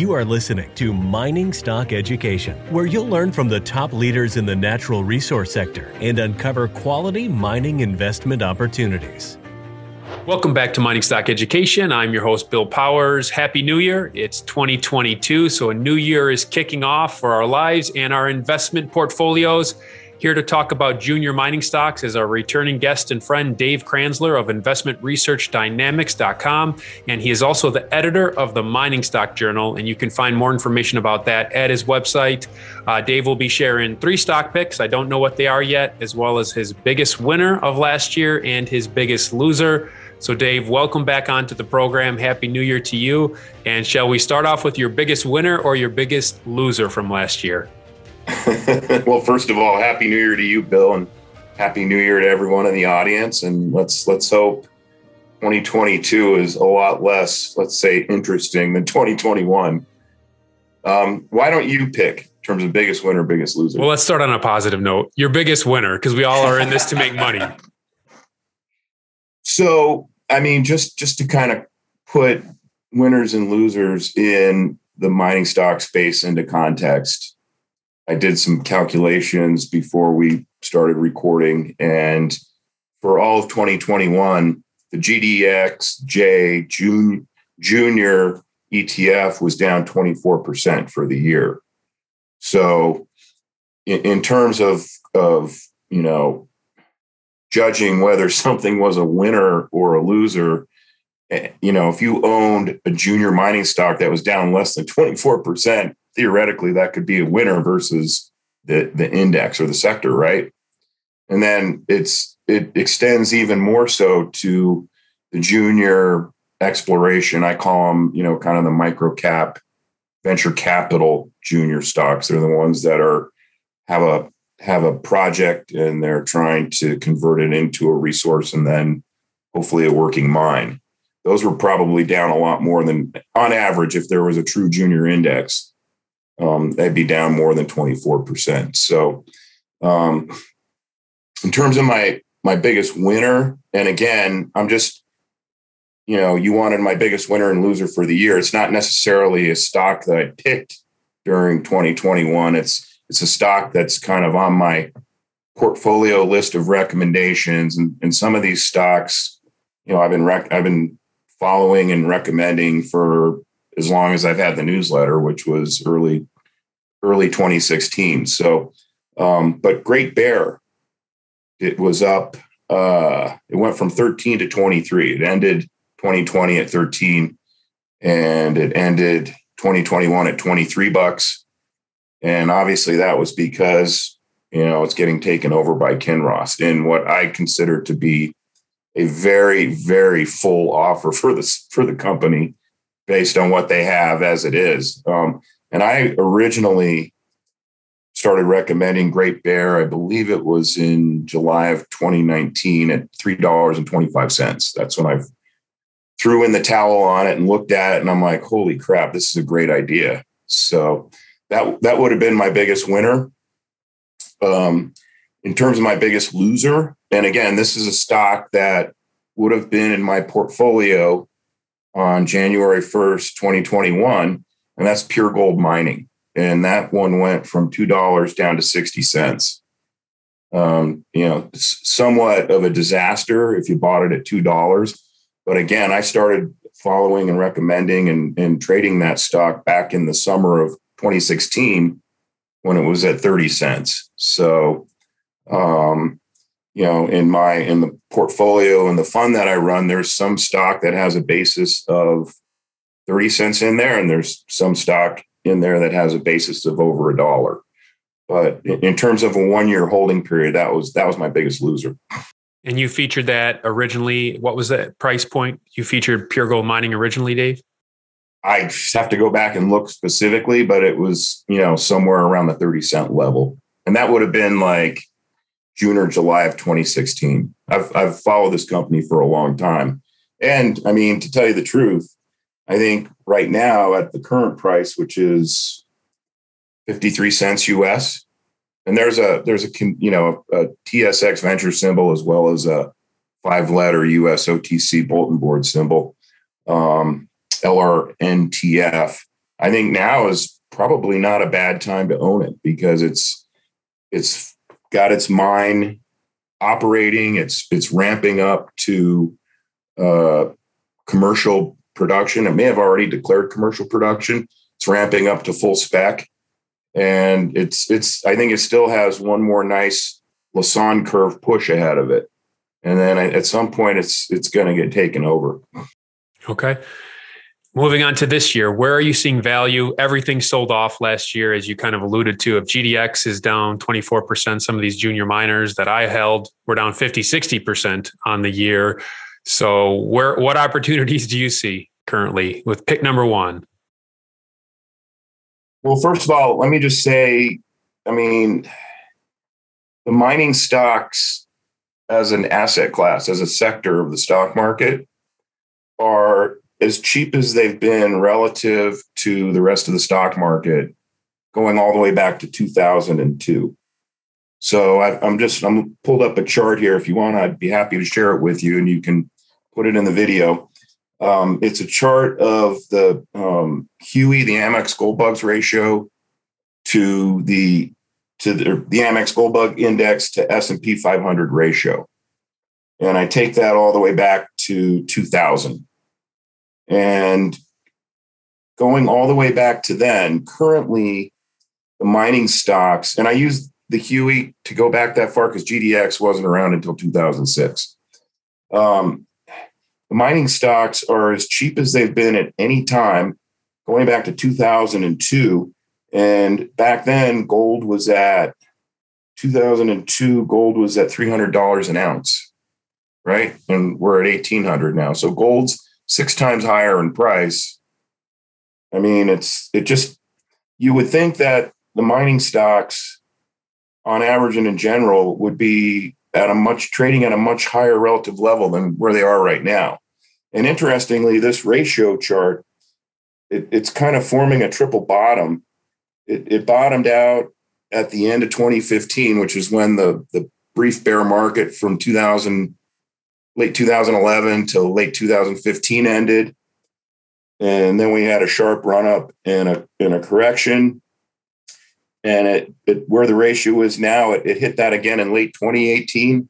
You are listening to Mining Stock Education, where you'll learn from the top leaders in the natural resource sector and uncover quality mining investment opportunities. Welcome back to Mining Stock Education. I'm your host, Bill Powers. Happy New Year. It's 2022, so a new year is kicking off for our lives and our investment portfolios. Here to talk about junior mining stocks is our returning guest and friend, Dave Kranzler of InvestmentResearchDynamics.com. And he is also the editor of the Mining Stock Journal. And you can find more information about that at his website. Uh, Dave will be sharing three stock picks. I don't know what they are yet, as well as his biggest winner of last year and his biggest loser. So, Dave, welcome back onto the program. Happy New Year to you. And shall we start off with your biggest winner or your biggest loser from last year? well, first of all, happy New Year to you, Bill, and happy New Year to everyone in the audience. And let's let's hope 2022 is a lot less, let's say, interesting than 2021. Um, why don't you pick in terms of biggest winner, biggest loser? Well, let's start on a positive note. Your biggest winner, because we all are in this to make money. So, I mean, just just to kind of put winners and losers in the mining stock space into context I did some calculations before we started recording, and for all of 2021, the GDXJ junior, junior ETF was down 24% for the year. So, in, in terms of of you know judging whether something was a winner or a loser, eh, you know, if you owned a junior mining stock that was down less than 24%, theoretically that could be a winner versus the the index or the sector, right? And then it's it extends even more so to the junior exploration. I call them, you know, kind of the micro cap venture capital junior stocks. They're the ones that are have a have a project and they're trying to convert it into a resource and then hopefully a working mine. Those were probably down a lot more than on average if there was a true junior index um, that'd be down more than 24%. So, um, in terms of my my biggest winner, and again, I'm just, you know, you wanted my biggest winner and loser for the year. It's not necessarily a stock that I picked during 2021. It's it's a stock that's kind of on my portfolio list of recommendations, and, and some of these stocks, you know, I've been rec- I've been following and recommending for as long as I've had the newsletter, which was early early 2016. So, um, but Great Bear, it was up. Uh, it went from 13 to 23. It ended 2020 at 13, and it ended 2021 at 23 bucks. And obviously, that was because you know it's getting taken over by Kinross in what I consider to be a very, very full offer for the for the company based on what they have as it is. Um, and I originally started recommending Great Bear, I believe it was in July of 2019 at $3.25. That's when I threw in the towel on it and looked at it and I'm like, holy crap, this is a great idea. So that that would have been my biggest winner. Um, in terms of my biggest loser, and again, this is a stock that would have been in my portfolio on January 1st, 2021 and that's pure gold mining. And that one went from $2 down to 60 cents. Um, you know, somewhat of a disaster if you bought it at $2. But again, I started following and recommending and, and trading that stock back in the summer of 2016 when it was at 30 cents. So, um, you know, in my in the portfolio and the fund that I run, there's some stock that has a basis of 30 cents in there, and there's some stock in there that has a basis of over a dollar. But in terms of a one year holding period, that was that was my biggest loser. And you featured that originally. What was that price point? You featured pure gold mining originally, Dave? I have to go back and look specifically, but it was, you know, somewhere around the 30 cent level. And that would have been like June or July of 2016. I've I've followed this company for a long time. And I mean, to tell you the truth, I think right now at the current price, which is 53 cents US, and there's a there's a you know a TSX venture symbol as well as a five letter US OTC bulletin board symbol, um, LRNTF. I think now is probably not a bad time to own it because it's it's got its mine operating. It's it's ramping up to uh, commercial production. It may have already declared commercial production. It's ramping up to full spec, and it's it's. I think it still has one more nice Lassonde curve push ahead of it, and then at some point it's it's going to get taken over. Okay. Moving on to this year, where are you seeing value? Everything sold off last year, as you kind of alluded to. If GDX is down 24%, some of these junior miners that I held were down 50, 60% on the year. So, where what opportunities do you see currently with pick number one? Well, first of all, let me just say, I mean, the mining stocks as an asset class, as a sector of the stock market, are as cheap as they've been relative to the rest of the stock market, going all the way back to 2002. So I, am just I'm pulled up a chart here. If you want, I'd be happy to share it with you, and you can put it in the video. Um, it's a chart of the um, HUI, the Amex Gold Bugs ratio, to the to the, the Amex Gold Bug Index to S and P 500 ratio, and I take that all the way back to 2000. And going all the way back to then, currently the mining stocks, and I use the HUI to go back that far because GDX wasn't around until 2006. Um, the mining stocks are as cheap as they've been at any time, going back to 2002. And back then, gold was at 2002, gold was at $300 an ounce, right? And we're at 1800 now. So gold's six times higher in price. I mean, it's it just you would think that the mining stocks, on average and in general, would be at a much trading at a much higher relative level than where they are right now. And interestingly, this ratio chart, it, it's kind of forming a triple bottom. It, it bottomed out at the end of 2015, which is when the the brief bear market from 2000 late 2011 till late 2015 ended. And then we had a sharp run up and a, and a correction. And it, it where the ratio is now, it, it hit that again in late 2018,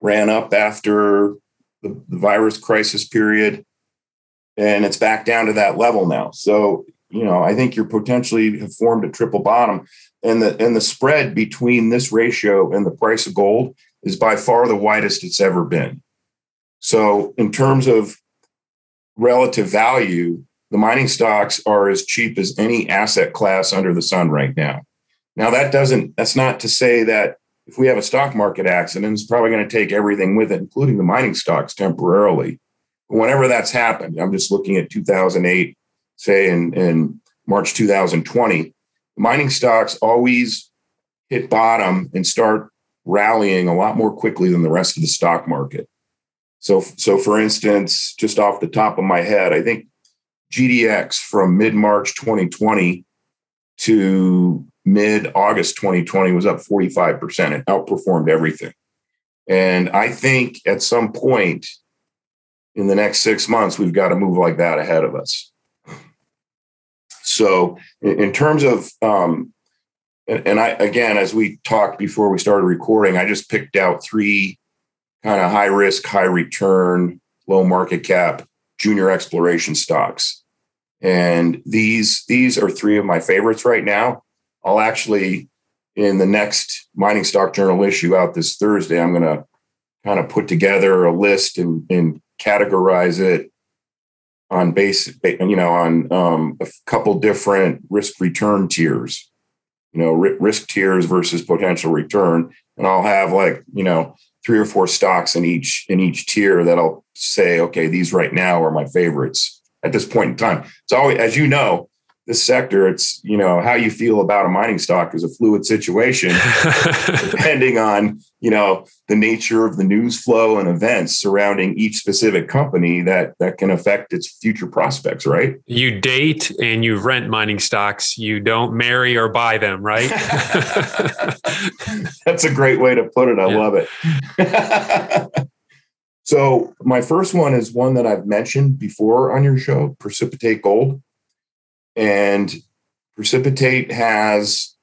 ran up after the, the virus crisis period, and it's back down to that level now. So, you know, I think you're potentially have formed a triple bottom. And the and the spread between this ratio and the price of gold is by far the widest it's ever been. So, in terms of relative value, the mining stocks are as cheap as any asset class under the sun right now. Now, that doesn't, that's not to say that if we have a stock market accident, it's probably going to take everything with it, including the mining stocks temporarily. But whenever that's happened, I'm just looking at 2008, say in, in March 2020, mining stocks always hit bottom and start rallying a lot more quickly than the rest of the stock market. So, so for instance, just off the top of my head, I think GDX from mid March 2020 to mid August 2020 was up 45%. It outperformed everything. And I think at some point in the next six months, we've got to move like that ahead of us. So, in terms of, um, and, and I, again, as we talked before we started recording, I just picked out three kind of high risk, high return, low market cap junior exploration stocks. And these these are three of my favorites right now. I'll actually in the next mining stock journal issue out this Thursday, I'm going to kind of put together a list and, and categorize it on base, you know, on um, a couple different risk return tiers, you know, risk tiers versus potential return. And I'll have like, you know, three or four stocks in each in each tier that I'll say, okay, these right now are my favorites at this point in time. It's always, as you know, this sector, it's you know how you feel about a mining stock is a fluid situation, depending on you know the nature of the news flow and events surrounding each specific company that that can affect its future prospects. Right? You date and you rent mining stocks. You don't marry or buy them, right? That's a great way to put it. I yeah. love it. so my first one is one that I've mentioned before on your show, Precipitate Gold and Precipitate has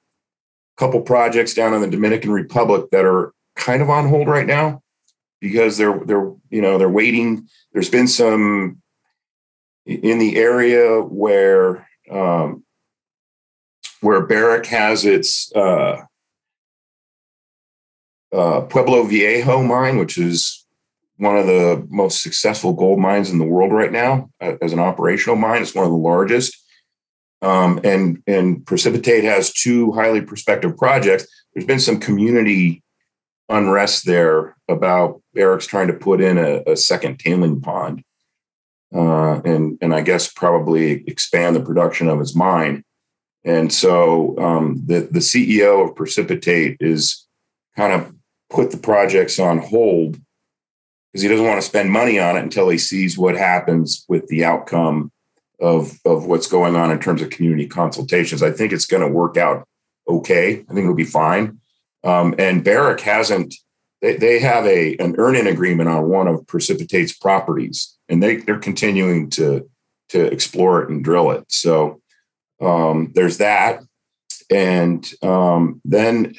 a couple projects down in the Dominican Republic that are kind of on hold right now because they're they're you know they're waiting. There's been some in the area where um, where Barrick has its uh, uh, Pueblo Viejo mine, which is one of the most successful gold mines in the world right now uh, as an operational mine. It's one of the largest. Um, and and Precipitate has two highly prospective projects. There's been some community unrest there about Barrick's trying to put in a, a second tailing pond, uh, and and I guess probably expand the production of his mine. And so um, the the CEO of Precipitate is kind of put the projects on hold because he doesn't want to spend money on it until he sees what happens with the outcome of of what's going on in terms of community consultations. I think it's going to work out okay. I think it'll be fine. Um, and Barrick hasn't. They, they have a an earn-in agreement on one of Precipitate's properties, and they they're continuing to to explore it and drill it. So um, there's that, and um, then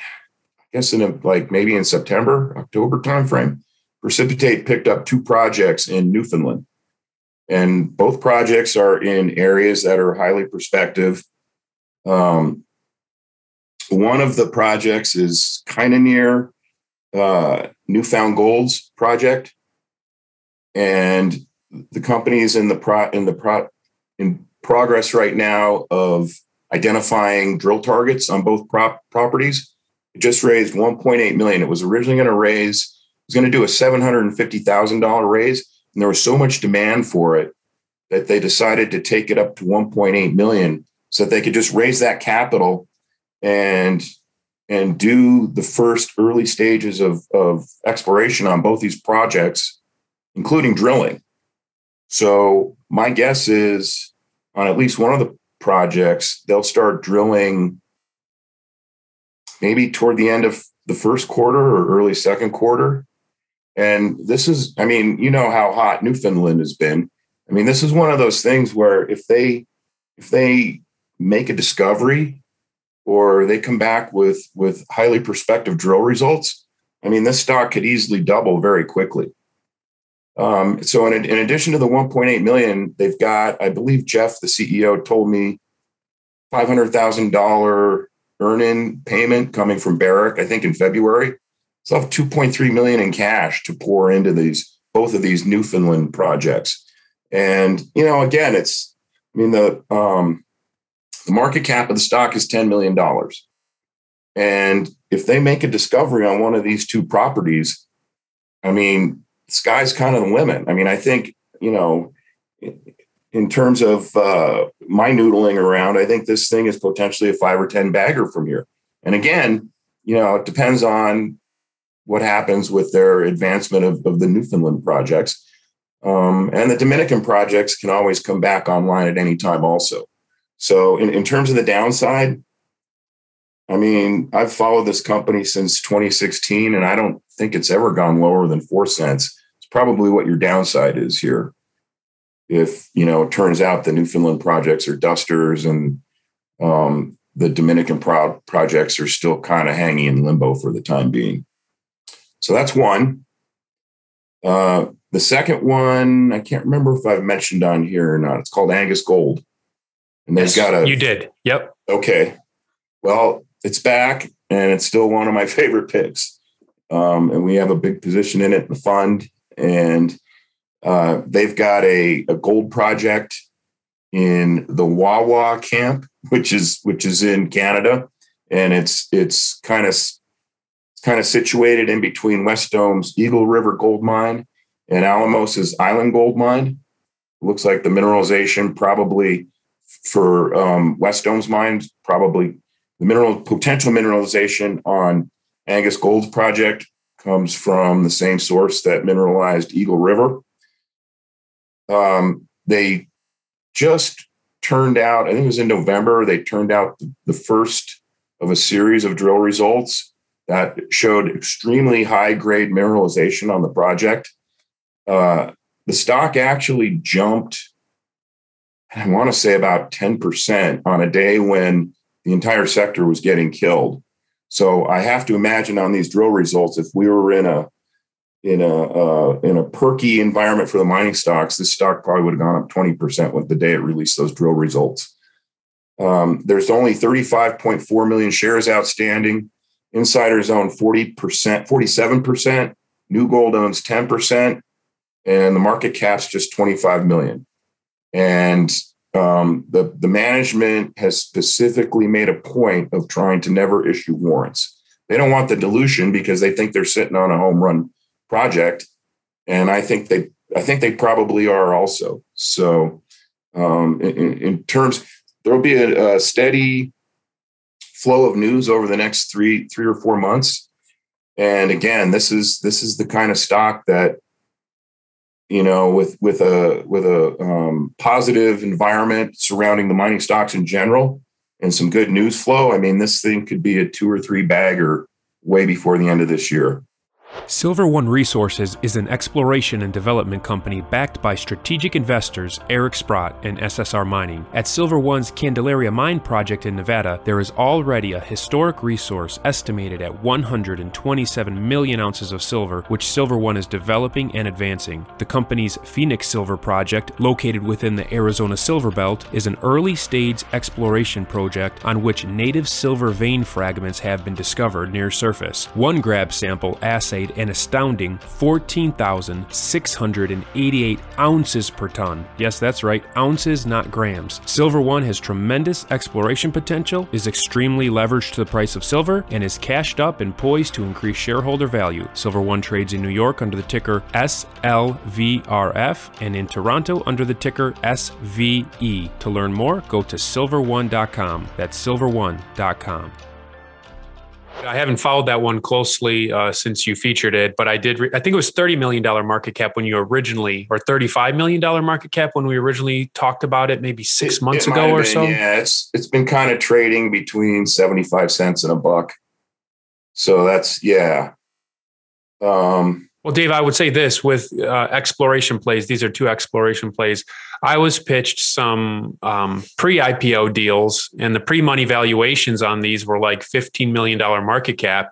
I guess in a, like maybe in September October timeframe, Precipitate picked up two projects in Newfoundland and both projects are in areas that are highly prospective. Um, one of the projects is kind of near uh, New Found Gold's project, and the company is in the pro in the pro in progress right now of identifying drill targets on both prop properties. It just raised 1.8 million. It was originally going to raise, it was going to do a $750,000 raise and there was so much demand for it that they decided to take it up to 1.8 million so that they could just raise that capital and and do the first early stages of, of exploration on both these projects, including drilling. So my guess is on at least one of the projects, they'll start drilling maybe toward the end of the first quarter or early second quarter. And this is, I mean, you know how hot Newfoundland has been. I mean, this is one of those things where if they if they make a discovery or they come back with with highly prospective drill results, I mean, this stock could easily double very quickly. Um, so, in, in addition to the 1.8 million, they've got, I believe Jeff, the CEO, told me $500,000 earn-in payment coming from Barrick. I think in February. So, I have 2.3 million in cash to pour into these both of these Newfoundland projects. And you know, again, it's I mean the um, the market cap of the stock is ten million dollars, and if they make a discovery on one of these two properties, I mean, sky's kind of the limit. I mean, I think you know. In terms of uh, my noodling around, I think this thing is potentially a five or ten bagger from here. And again, you know, it depends on what happens with their advancement of, of the Newfoundland projects. Um, and the Dominican projects can always come back online at any time, also. So, in, in terms of the downside, I mean, I've followed this company since 2016, and I don't think it's ever gone lower than four cents. It's probably what your downside is here. If you know, it turns out the Newfoundland projects are dusters, and um, the Dominican pro- projects are still kind of hanging in limbo for the time being. So that's one. Uh, the second one, I can't remember if I've mentioned on here or not. It's called Angus Gold. And they've yes, got a. You did. Yep. Okay. Well, it's back and it's still one of my favorite picks. Um, and we have a big position in it the fund. And uh, they've got a, a gold project in the Wawa camp, which is which is in Canada, and it's it's kind of kind of situated in between Wesdome's Eagle River Gold Mine and Alamos's Island Gold Mine. Looks like the mineralization probably for um, Wesdome's mines, probably the mineral potential mineralization on Angus Gold's project comes from the same source that mineralized Eagle River. Um, they just turned out, I think it was in November, they turned out the first of a series of drill results that showed extremely high grade mineralization on the project. Uh, the stock actually jumped I want to say about 10% on a day when the entire sector was getting killed. So I have to imagine on these drill results, if we were in a in a uh, in a perky environment for the mining stocks, this stock probably would have gone up 20% with the day it released those drill results. Um, there's only 35.4 million shares outstanding. Insiders own 40%, 47%. New Gold owns 10%, and the market cap's just 25 million. And um, the, the management has specifically made a point of trying to never issue warrants. They don't want the dilution because they think they're sitting on a home run project, and I think they I think they probably are also. So, um, in, in, terms, there'll be a, a, steady flow of news over the next three three or four months. And again, this is this is the kind of stock that you know with with a with a um, positive environment surrounding the mining stocks in general and some good news flow. I mean, this thing could be a two or three bagger way before the end of this year. Silver One Resources is an exploration and development company backed by strategic investors Eric Sprott and SSR Mining. At Silver One's Candelaria Mine project in Nevada, there is already a historic resource estimated at 127 million ounces of silver, which Silver One is developing and advancing. The company's Phoenix Silver project, located within the Arizona Silver Belt, is an early stage exploration project on which native silver vein fragments have been discovered near surface. One grab sample an astounding 14,688 ounces per ton. Yes, that's right, ounces, not grams. Silver One has tremendous exploration potential, is extremely leveraged to the price of silver, and is cashed up and poised to increase shareholder value. Silver One trades in New York under the ticker SLVRF and in Toronto under the ticker SVE. To learn more, go to silverone.com. That's silverone.com. I haven't followed that one closely uh, since you featured it, but I did. Re- I think it was thirty million dollar market cap when you originally, or thirty five million dollar market cap when we originally talked about it, maybe six it, months it ago or been, so. Yeah, it's it's been kind of trading between seventy five cents and a buck. So that's yeah. Um, well, Dave, I would say this with uh, exploration plays. These are two exploration plays. I was pitched some um, pre-IPO deals, and the pre-money valuations on these were like fifteen million dollar market cap.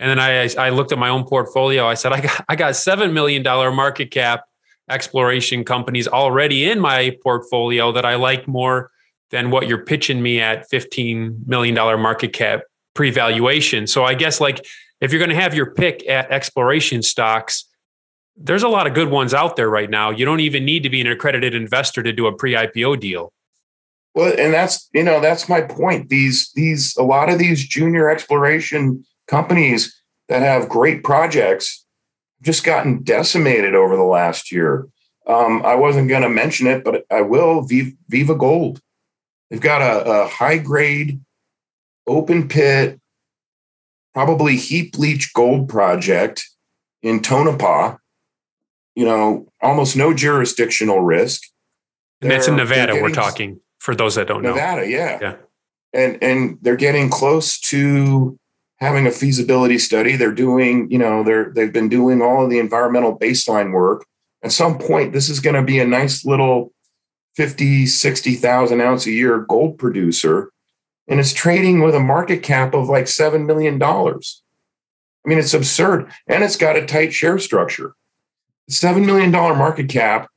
And then I, I looked at my own portfolio. I said, I got I got seven million dollar market cap exploration companies already in my portfolio that I like more than what you're pitching me at fifteen million dollar market cap pre-valuation. So I guess like if you're going to have your pick at exploration stocks, there's a lot of good ones out there right now. You don't even need to be an accredited investor to do a pre-IPO deal. Well, and that's you know that's my point. These these a lot of these junior exploration companies that have great projects just gotten decimated over the last year. Um, I wasn't going to mention it, but I will. Viva Gold, they've got a, a high grade open pit probably heap leach gold project in Tonopah. You know, almost no jurisdictional risk. And that's in Nevada. We're talking for those that don't Nevada, know. Nevada, yeah, yeah, and and they're getting close to having a feasibility study. They're doing, you know, they're they've been doing all of the environmental baseline work. At some point, this is going to be a nice little 50, 60,000 ounce a year gold producer and it's trading with a market cap of like $7 million. I mean, it's absurd. And it's got a tight share structure. $7 million market cap.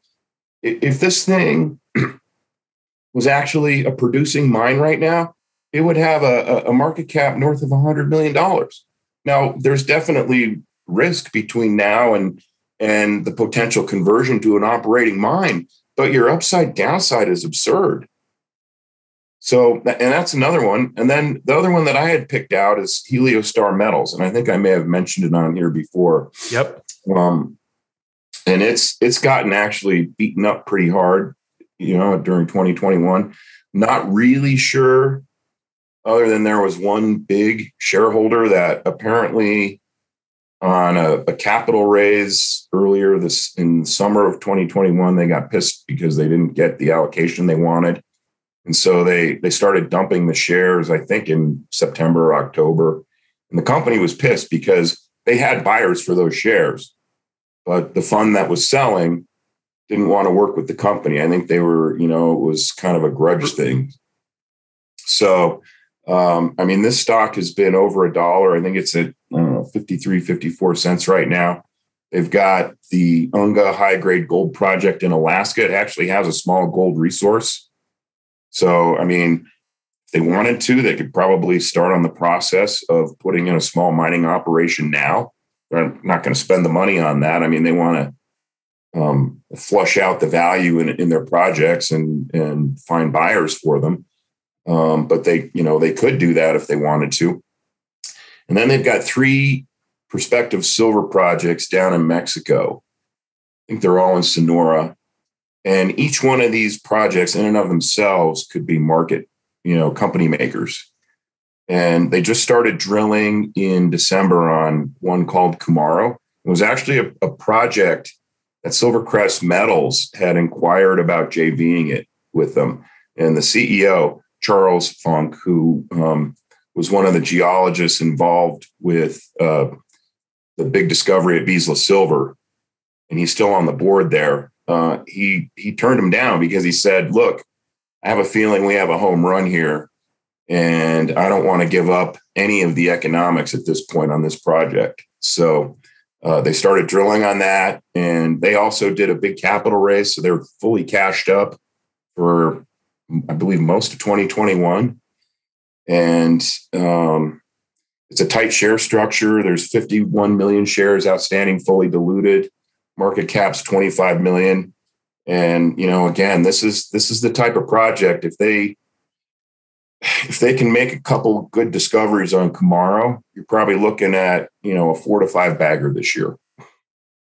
If this thing was actually a producing mine right now, it would have a, a market cap north of $100 million. Now, there's definitely risk between now and, and the potential conversion to an operating mine, but your upside downside is absurd. So, and that's another one. And then the other one that I had picked out is Heliostar Metals, and I think I may have mentioned it on here before. Yep. Um, and it's it's gotten actually beaten up pretty hard, you know, during 2021. Not really sure, other than there was one big shareholder that apparently on a, a capital raise earlier this in summer of 2021, they got pissed because they didn't get the allocation they wanted and so they they started dumping the shares, I think in September or October. And the company was pissed because they had buyers for those shares. But the fund that was selling didn't want to work with the company. I think they were, you know, it was kind of a grudge thing. So, um, I mean, this stock has been over a dollar. I think it's at, I don't know, 53, 54 cents right now. They've got the Unga high grade gold project in Alaska. It actually has a small gold resource. So, I mean, if they wanted to, they could probably start on the process of putting in a small mining operation now. They're not going to spend the money on that. I mean, they want to um, flush out the value in, in their projects and and find buyers for them. Um, but they, you know, they could do that if they wanted to. And then they've got three prospective silver projects down in Mexico. I think they're all in Sonora. And each one of these projects, in and of themselves, could be market, you know, company makers. And they just started drilling in December on one called Cumaro. It was actually a, a project that Silvercrest Metals had inquired about JVing it with them. And the CEO, Charles Funk, who um, was one of the geologists involved with uh, the big discovery at Vizsla Silver, and he's still on the board there. Uh, he he turned him down because he said, "Look, I have a feeling we have a home run here, and I don't want to give up any of the economics at this point on this project." So uh, they started drilling on that, and they also did a big capital raise, so they're fully cashed up for, I believe, most of 2021. And um, it's a tight share structure. There's 51 million shares outstanding, fully diluted. Market cap's 25 million. And you know, again, this is this is the type of project if they if they can make a couple good discoveries on Cumaro, you're probably looking at you know a four to five bagger this year.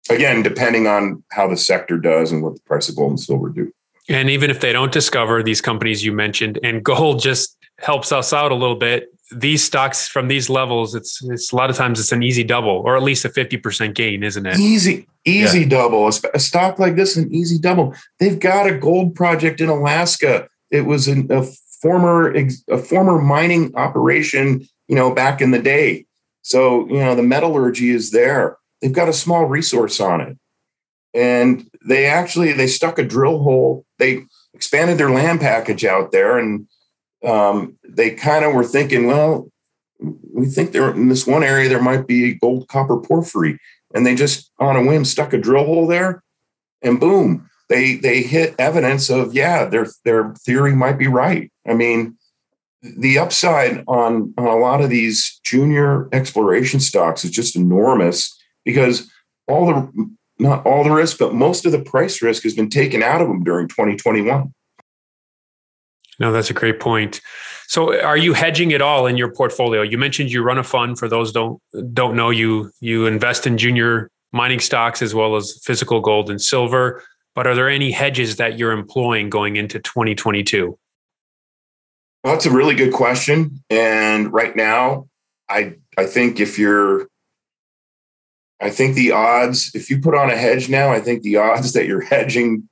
Again, depending on how the sector does and what the price of gold and silver do. And even if they don't discover these companies you mentioned, and gold just helps us out a little bit, these stocks from these levels, it's it's a lot of times it's an easy double or at least a 50% gain, isn't it? Easy, easy yeah. double. A, stock like this, an easy double. They've got a gold project in Alaska. It was an, a former a former mining operation, you know, back in the day. So, you know, the metallurgy is there. They've got a small resource on it. And they actually they stuck a drill hole. They expanded their land package out there and um, they kind of were thinking, well, we think there in this one area there might be gold, copper, porphyry, and they just on a whim stuck a drill hole there, and boom, they they hit evidence of yeah, their their theory might be right. I mean, the upside on on a lot of these junior exploration stocks is just enormous because all the not all the risk, but most of the price risk has been taken out of them during 2021. No, that's a great point. So, are you hedging it all in your portfolio? You mentioned you run a fund. For those don't don't know, you you invest in junior mining stocks as well as physical gold and silver. But are there any hedges that you're employing going into 2022? Well, that's a really good question. And right now, I I think if you're I think the odds, if you put on a hedge now, I think the odds that you're hedging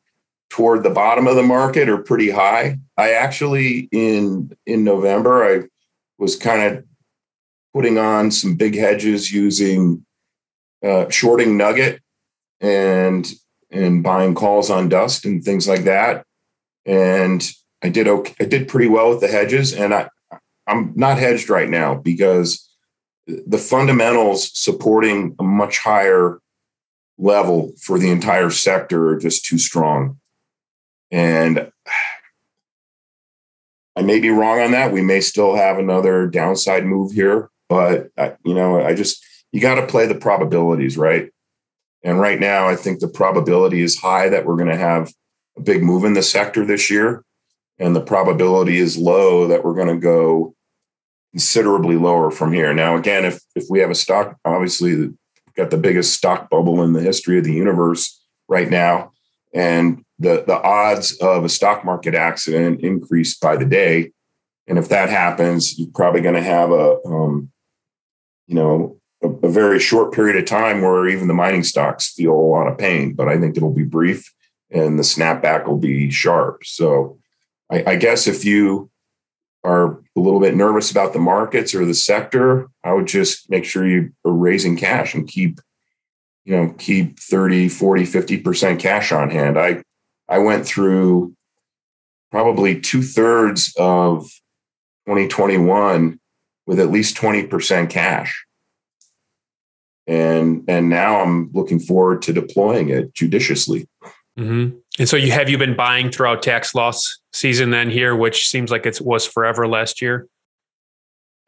toward the bottom of the market are pretty high. I actually in in November I was kind of putting on some big hedges using uh, shorting nugget and and buying calls on dust and things like that. And I did okay. I did pretty well with the hedges, and I I'm not hedged right now because the fundamentals supporting a much higher level for the entire sector are just too strong. And I may be wrong on that. We may still have another downside move here, but I, you know, I just you got to play the probabilities, right? And right now, I think the probability is high that we're going to have a big move in the sector this year, and the probability is low that we're going to go considerably lower from here. Now, again, if if we have a stock, obviously, got the biggest stock bubble in the history of the universe right now, and the the odds of a stock market accident increase by the day. And if that happens, you're probably going to have a, um, you know, a, a, very short period of time where even the mining stocks feel a lot of pain. But I think it'll be brief, and the snapback will be sharp. So, I, I guess if you are a little bit nervous about the markets or the sector, I would just make sure you are raising cash and keep you know, keep 30, 40, 50% cash on hand. I, I went through probably two thirds of 2021 with at least 20% cash. And, and now I'm looking forward to deploying it judiciously. Mm-hmm. And so you have you been buying throughout tax loss season then here, which seems like it was forever last year?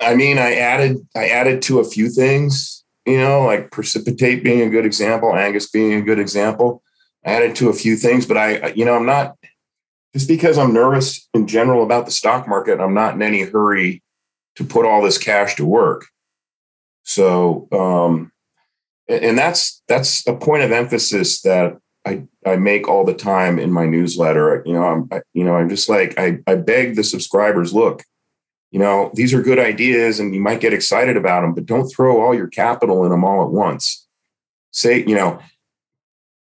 I mean, I added I added to a few things, you know, like precipitate being a good example, Angus being a good example. Added to a few things, but I, you know, I'm not just because I'm nervous in general about the stock market. I'm not in any hurry to put all this cash to work. So, um, and that's that's a point of emphasis that I I make all the time in my newsletter. You know, I'm I, you know I'm just like I I beg the subscribers, look, you know, these are good ideas and you might get excited about them, but don't throw all your capital in them all at once. Say, you know,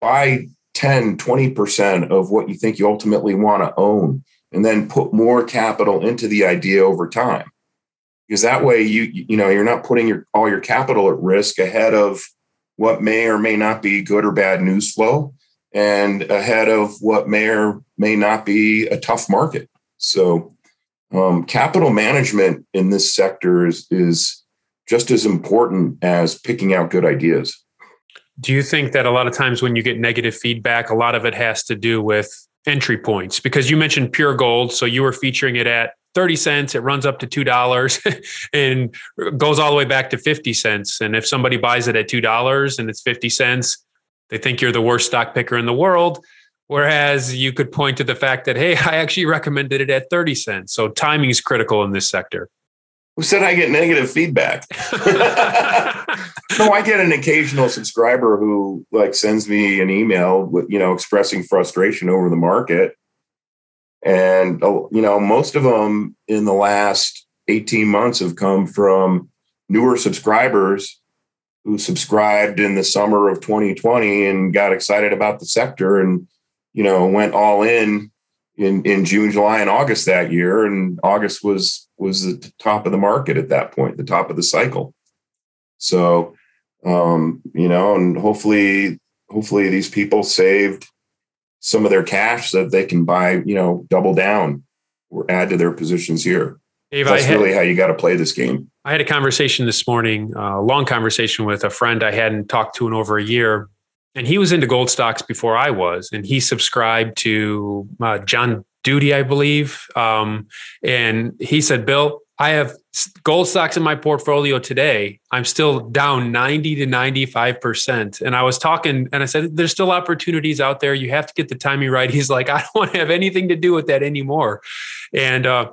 buy 10, 20% of what you think you ultimately want to own, and then put more capital into the idea over time. Because that way you, you know, you're not putting your all your capital at risk ahead of what may or may not be good or bad news flow and ahead of what may or may not be a tough market. So um, capital management in this sector is, is just as important as picking out good ideas. Do you think that a lot of times when you get negative feedback, a lot of it has to do with entry points? Because you mentioned pure gold. So you were featuring it at 30 cents, it runs up to $2 and goes all the way back to 50 cents. And if somebody buys it at $2 and it's 50 cents, they think you're the worst stock picker in the world. Whereas you could point to the fact that, hey, I actually recommended it at 30 cents. So timing is critical in this sector. Who said I get negative feedback? no, I get an occasional subscriber who like sends me an email with, you know, expressing frustration over the market. And, uh, you know, most of them in the last 18 months have come from newer subscribers who subscribed in the summer of 2020 and got excited about the sector and, you know, went all in in, in June, July, and August that year. And August was was the top of the market at that point, the top of the cycle. So, um, you know, and hopefully, hopefully these people saved some of their cash so that they can buy, you know, double down or add to their positions here. Dave, That's had, really how you got to play this game. I had a conversation this morning, a long conversation with a friend I hadn't talked to in over a year. And he was into gold stocks before I was, and he subscribed to uh, John Doody, I believe. Um, and he said, Bill, I have gold stocks in my portfolio today. I'm still down 90 to 95%. And I was talking and I said, there's still opportunities out there. You have to get the timing right. He's like, I don't want to have anything to do with that anymore. And, uh,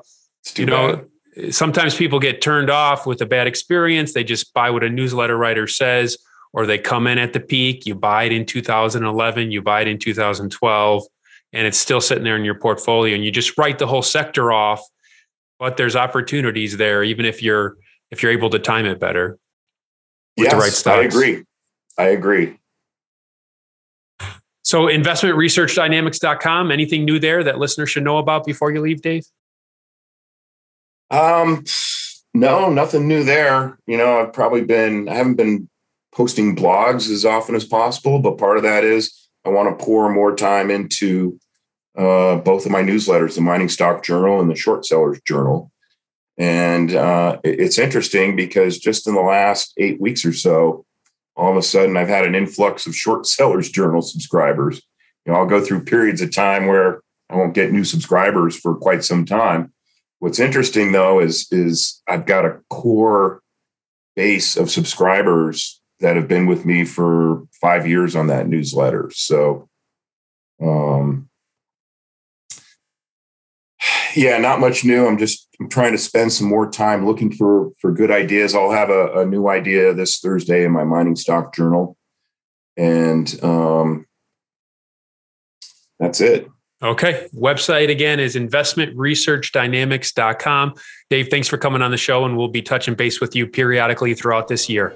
you know, bad. sometimes people get turned off with a bad experience. They just buy what a newsletter writer says, or they come in at the peak. You buy it in 2011, you buy it in 2012, and it's still sitting there in your portfolio. And you just write the whole sector off but there's opportunities there, even if you're if you're able to time it better. With yes, the right stocks. I agree. I agree. So investmentresearchdynamics.com, anything new there that listeners should know about before you leave, Dave? Um no, nothing new there. You know, I've probably been I haven't been posting blogs as often as possible, but part of that is I want to pour more time into uh, both of my newsletters, the Mining Stock Journal and the Short Sellers Journal. And uh, it's interesting because just in the last eight weeks or so, all of a sudden I've had an influx of Short Sellers Journal subscribers. You know, I'll go through periods of time where I won't get new subscribers for quite some time. What's interesting though is is I've got a core base of subscribers that have been with me for five years on that newsletter. So um, yeah, not much new. I'm just I'm trying to spend some more time looking for for good ideas. I'll have a, a new idea this Thursday in my mining stock journal, and um, that's it. Okay. Website again is investmentresearchdynamics.com. Dave, thanks for coming on the show, and we'll be touching base with you periodically throughout this year.